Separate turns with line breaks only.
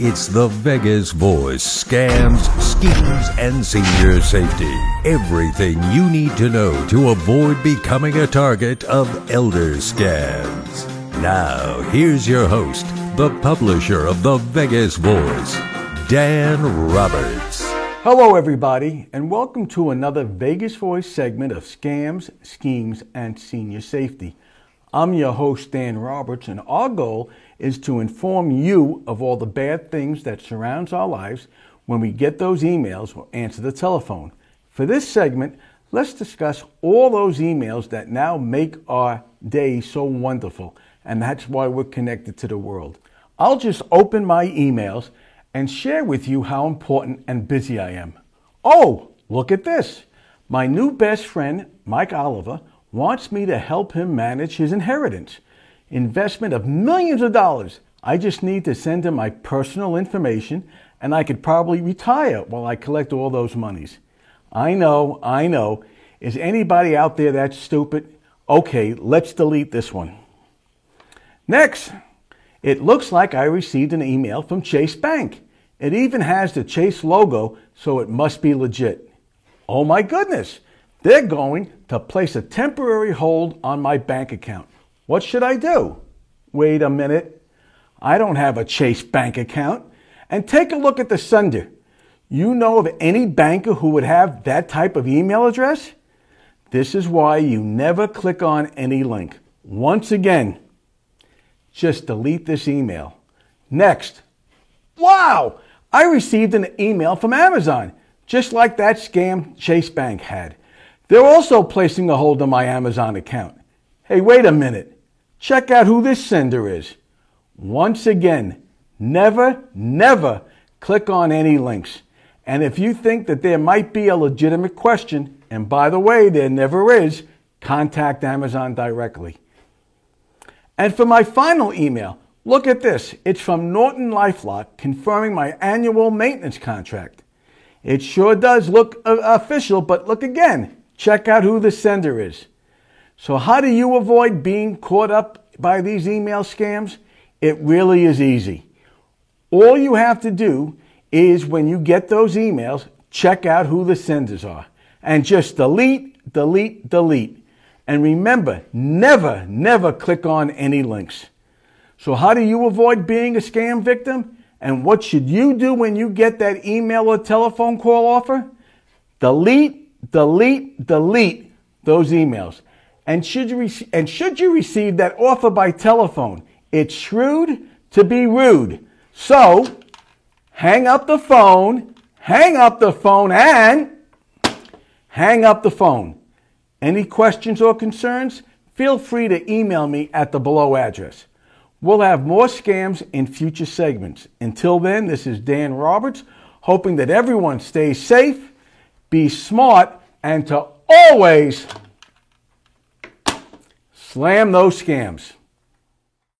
It's the Vegas Voice scams, schemes, and senior safety. Everything you need to know to avoid becoming a target of elder scams. Now, here's your host, the publisher of the Vegas Voice, Dan Roberts.
Hello, everybody, and welcome to another Vegas Voice segment of Scams, Schemes, and Senior Safety. I'm your host, Dan Roberts, and our goal is to inform you of all the bad things that surrounds our lives when we get those emails or answer the telephone. For this segment, let's discuss all those emails that now make our day so wonderful, and that's why we're connected to the world. I'll just open my emails and share with you how important and busy I am. Oh, look at this. My new best friend, Mike Oliver, wants me to help him manage his inheritance investment of millions of dollars. I just need to send him my personal information and I could probably retire while I collect all those monies. I know, I know. Is anybody out there that stupid? Okay, let's delete this one. Next, it looks like I received an email from Chase Bank. It even has the Chase logo, so it must be legit. Oh my goodness, they're going to place a temporary hold on my bank account. What should I do? Wait a minute. I don't have a Chase bank account. And take a look at the sender. You know of any banker who would have that type of email address? This is why you never click on any link. Once again, just delete this email. Next. Wow! I received an email from Amazon, just like that scam Chase Bank had. They're also placing a hold on my Amazon account. Hey, wait a minute. Check out who this sender is. Once again, never, never click on any links. And if you think that there might be a legitimate question, and by the way, there never is, contact Amazon directly. And for my final email, look at this. It's from Norton LifeLock confirming my annual maintenance contract. It sure does look uh, official, but look again. Check out who the sender is. So, how do you avoid being caught up by these email scams? It really is easy. All you have to do is when you get those emails, check out who the senders are and just delete, delete, delete. And remember, never, never click on any links. So, how do you avoid being a scam victim? And what should you do when you get that email or telephone call offer? Delete, delete, delete those emails. And should, you and should you receive that offer by telephone, it's shrewd to be rude. So, hang up the phone, hang up the phone, and hang up the phone. Any questions or concerns? Feel free to email me at the below address. We'll have more scams in future segments. Until then, this is Dan Roberts, hoping that everyone stays safe, be smart, and to always Slam those scams.